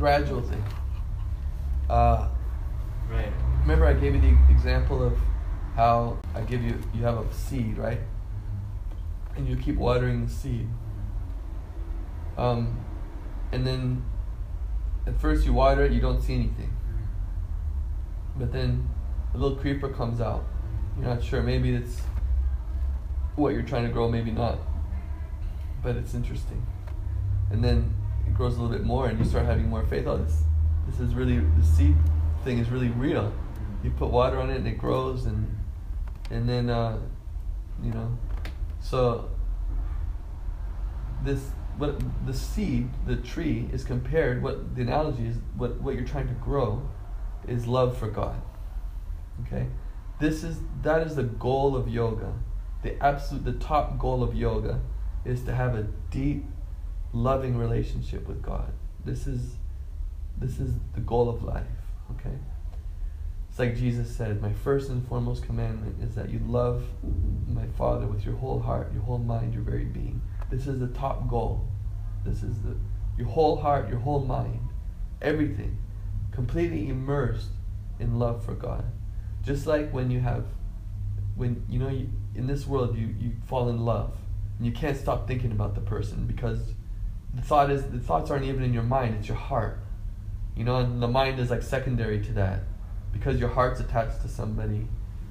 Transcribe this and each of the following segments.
gradual thing. Uh, right. remember, I gave you the example of how I give you you have a seed, right? And you keep watering the seed. Um, and then at first you water it, you don't see anything. But then a little creeper comes out. You're not sure. Maybe it's what you're trying to grow, maybe not. But it's interesting. And then it grows a little bit more, and you start having more faith. Oh, this, this is really the seed thing is really real. You put water on it, and it grows, and and then uh, you know, so this what the seed, the tree is compared. What the analogy is, what what you're trying to grow, is love for God. Okay, this is that is the goal of yoga. The absolute, the top goal of yoga, is to have a deep, loving relationship with God. This is, this is the goal of life. Okay. It's like Jesus said, my first and foremost commandment is that you love my Father with your whole heart, your whole mind, your very being. This is the top goal. This is the your whole heart, your whole mind, everything, completely immersed in love for God. Just like when you have, when you know, you, in this world you you fall in love, and you can't stop thinking about the person because the thought is the thoughts aren't even in your mind; it's your heart. You know, and the mind is like secondary to that, because your heart's attached to somebody,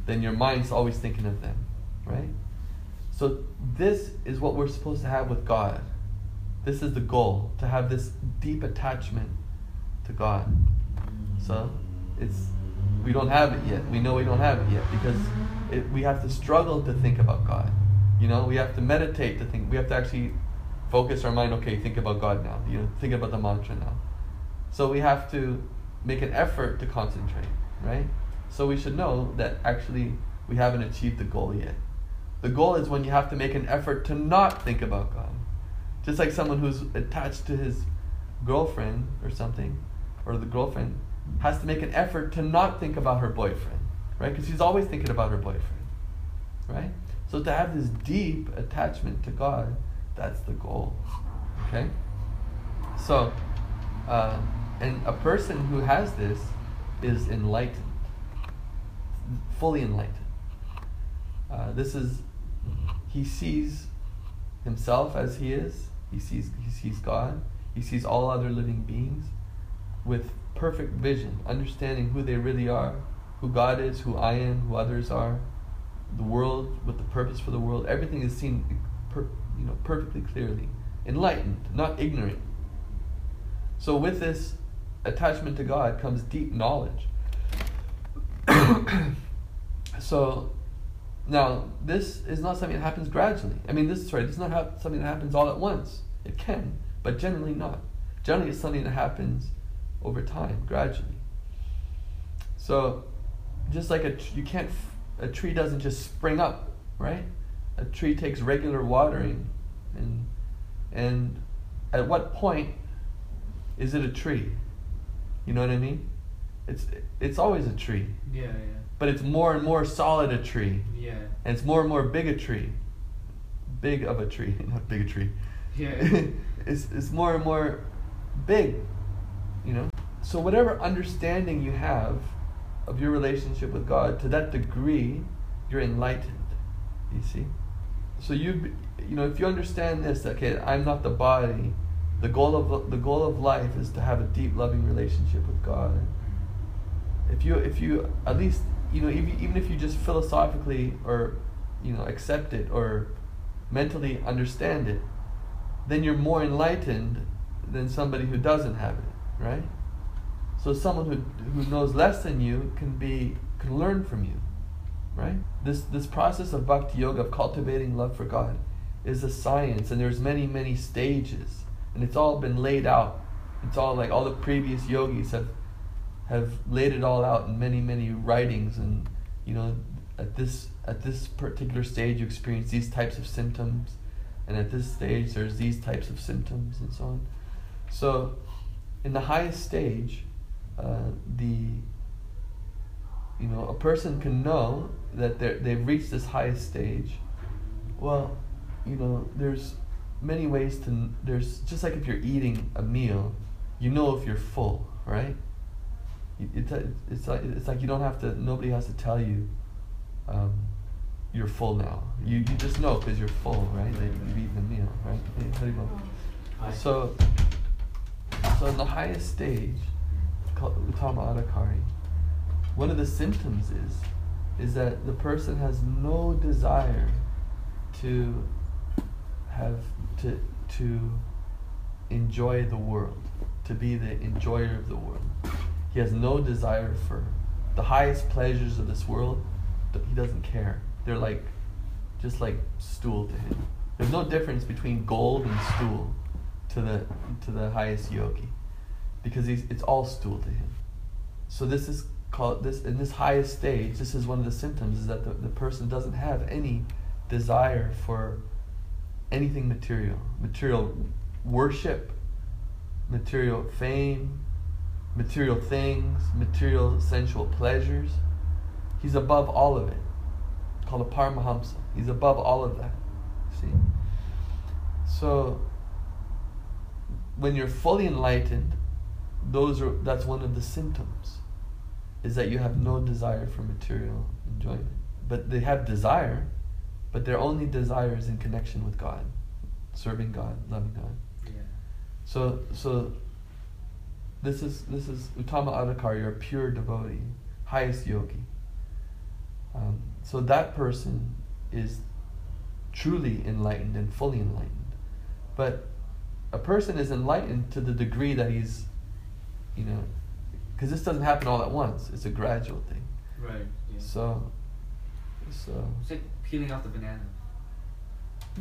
then your mind's always thinking of them, right? So this is what we're supposed to have with God. This is the goal to have this deep attachment to God. So it's we don't have it yet. We know we don't have it yet because it, we have to struggle to think about God. You know, we have to meditate to think. We have to actually focus our mind. Okay, think about God now. You know, think about the mantra now. So we have to make an effort to concentrate, right? So we should know that actually we haven't achieved the goal yet. The goal is when you have to make an effort to not think about God. Just like someone who's attached to his girlfriend or something, or the girlfriend, has to make an effort to not think about her boyfriend, right? Because she's always thinking about her boyfriend, right? So to have this deep attachment to God, that's the goal, okay? So, uh, and a person who has this is enlightened, fully enlightened. Uh, this is, he sees himself as he is. He sees he sees God. He sees all other living beings with perfect vision, understanding who they really are, who God is, who I am, who others are, the world with the purpose for the world. Everything is seen, per, you know, perfectly clearly, enlightened, not ignorant. So with this attachment to God comes deep knowledge. so now, this is not something that happens gradually. I mean, this sorry, this is not ha- something that happens all at once. It can, but generally not. Generally, it's something that happens over time, gradually. So, just like a tr- you can't, f- a tree doesn't just spring up, right? A tree takes regular watering, and and at what point is it a tree? You know what I mean? It's it's always a tree. Yeah, yeah. But it's more and more solid a tree. Yeah. And it's more and more big a tree. Big of a tree, not big a tree. Yeah. it's, it's more and more big, you know? So, whatever understanding you have of your relationship with God, to that degree, you're enlightened. You see? So, you, you know, if you understand this, okay, I'm not the body, the goal of the goal of life is to have a deep, loving relationship with God. If you, if you at least you know, even, even if you just philosophically or, you know, accept it or mentally understand it, then you're more enlightened than somebody who doesn't have it, right? So someone who, who knows less than you can be can learn from you, right? This this process of bhakti yoga of cultivating love for God is a science, and there's many many stages, and it's all been laid out. It's all like all the previous yogis have have laid it all out in many many writings and you know at this at this particular stage you experience these types of symptoms and at this stage there's these types of symptoms and so on so in the highest stage uh, the you know a person can know that they they've reached this highest stage well you know there's many ways to. There's just like if you're eating a meal, you know if you're full, right? You- It, it, it's like it's like you don't have to. Nobody has to tell you. Um, you're full now. You you just know because you're full, right? Like you've eaten a meal, right? Hey, how do you go? Hi. So, so in the highest stage, called Uttama Adhikari, one of the symptoms is, is that the person has no desire to have to to enjoy the world, to be the enjoyer of the world. He has no desire for the highest pleasures of this world. He doesn't care. They're like, just like stool to him. There's no difference between gold and stool to the to the highest yogi, because he's, it's all stool to him. So this is called this in this highest stage. This is one of the symptoms is that the, the person doesn't have any desire for anything material, material worship, material fame, material things, material sensual pleasures. He's above all of it. Called a Paramahamsa. He's above all of that. See? So when you're fully enlightened, those are that's one of the symptoms. Is that you have no desire for material enjoyment. But they have desire, but their only desire is in connection with God, serving God, loving God. Yeah. So so this is this is Uttama Adhikari, or pure devotee, highest yogi. Um, so that person is truly enlightened and fully enlightened. But a person is enlightened to the degree that he's, you know, because this doesn't happen all at once. It's a gradual thing. Right. Yeah. So, so It's like peeling off the banana.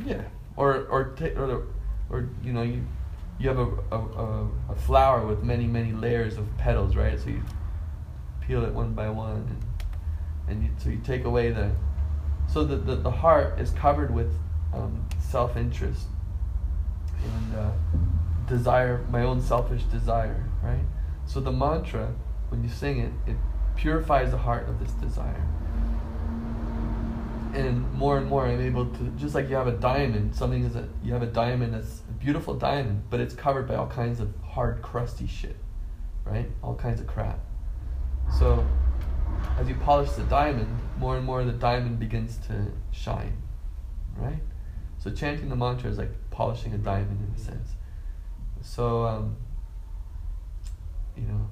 Yeah, or or ta- or the- or you know you you have a, a, a, a flower with many many layers of petals, right? So you peel it one by one, and and you, so you take away the so the the, the heart is covered with um, self interest and uh, desire, my own selfish desire, right? So the mantra, when you sing it, it purifies the heart of this desire and more and more I'm able to just like you have a diamond, something is a you have a diamond that's a beautiful diamond, but it's covered by all kinds of hard crusty shit. Right? All kinds of crap. So as you polish the diamond, more and more the diamond begins to shine. Right? So chanting the mantra is like polishing a diamond in a sense. So um, you know,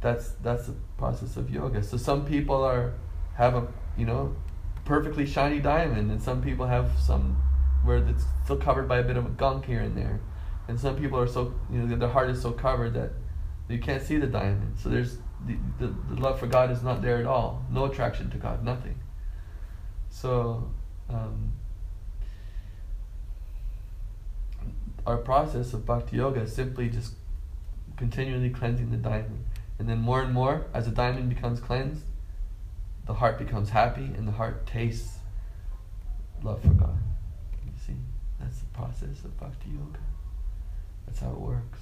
that's that's the process of yoga. So some people are have a you know perfectly shiny diamond, and some people have some where it's still covered by a bit of a gunk here and there, and some people are so you know their heart is so covered that you can't see the diamond. So there's the, the, the love for God is not there at all. No attraction to God, nothing. So um, our process of bhakti yoga is simply just continually cleansing the diamond. And then more and more, as the diamond becomes cleansed, the heart becomes happy and the heart tastes love for God. You see? That's the process of bhakti yoga. That's how it works.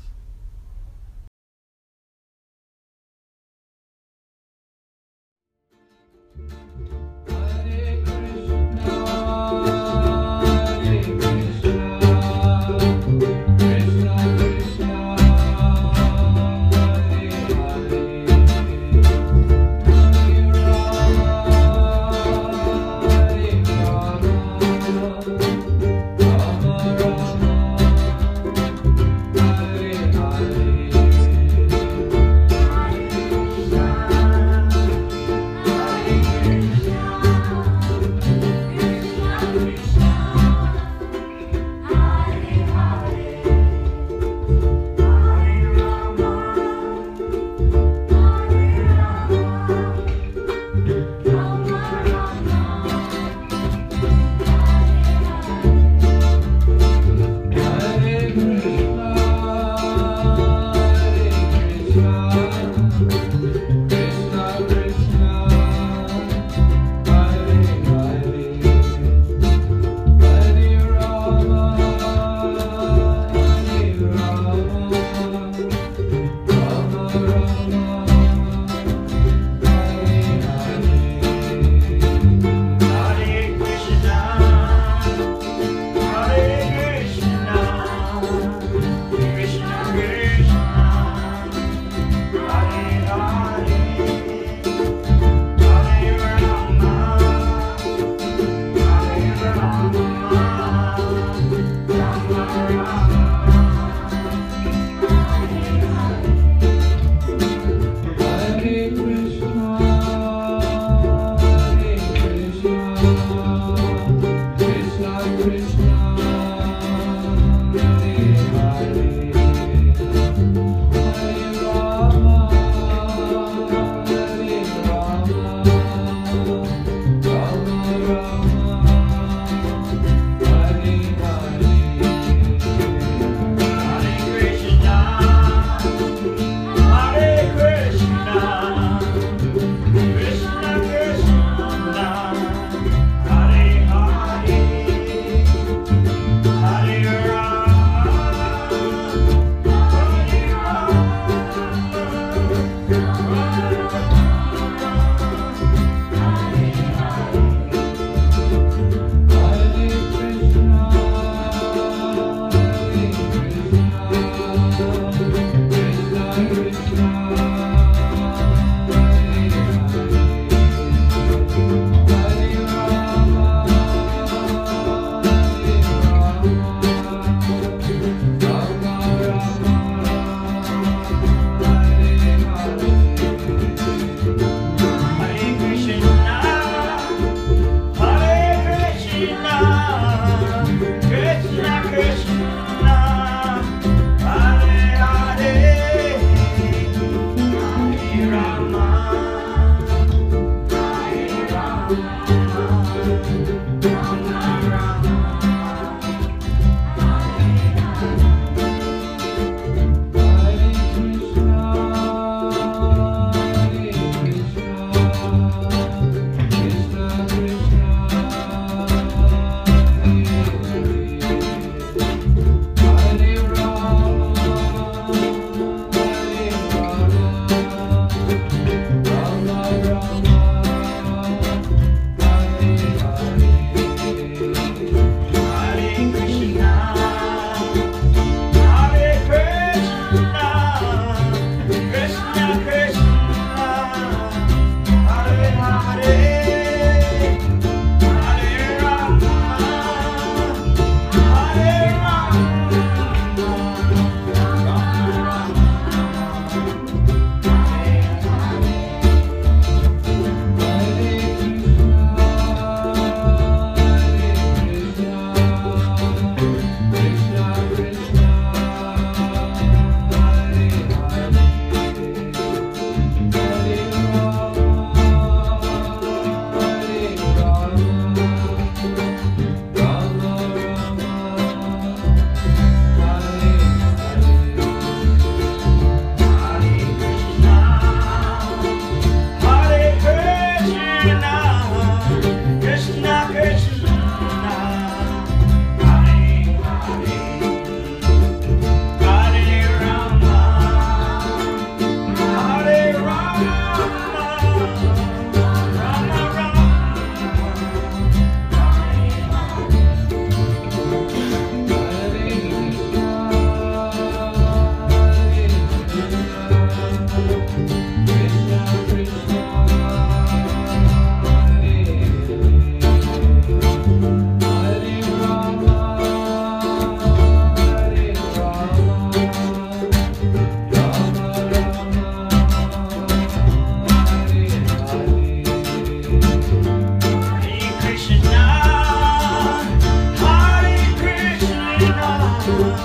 Krishna,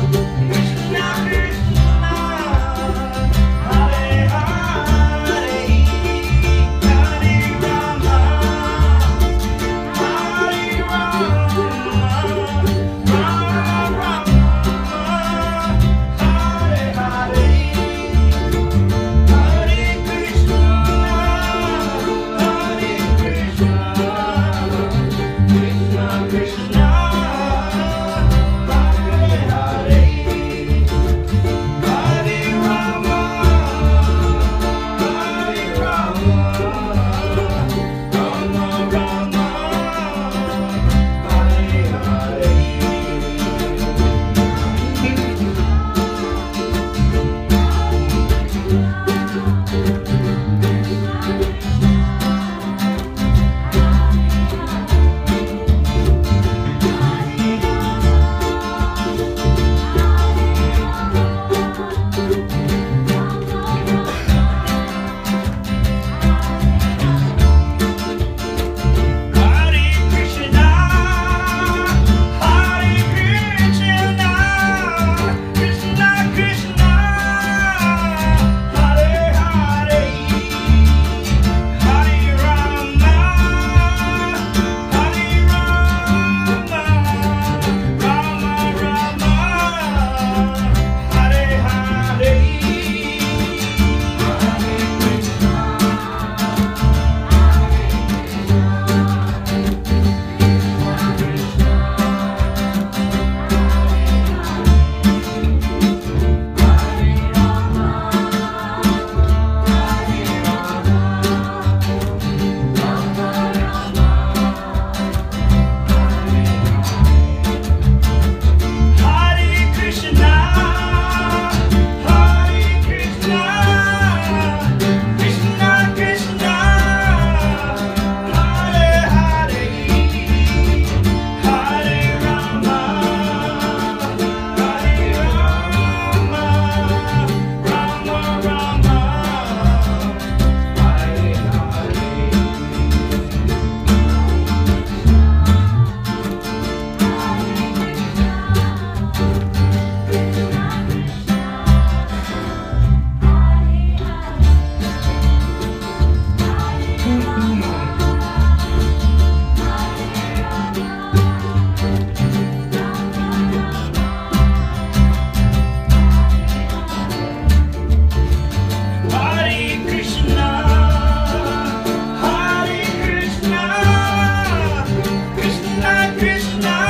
Krishna, Krishna.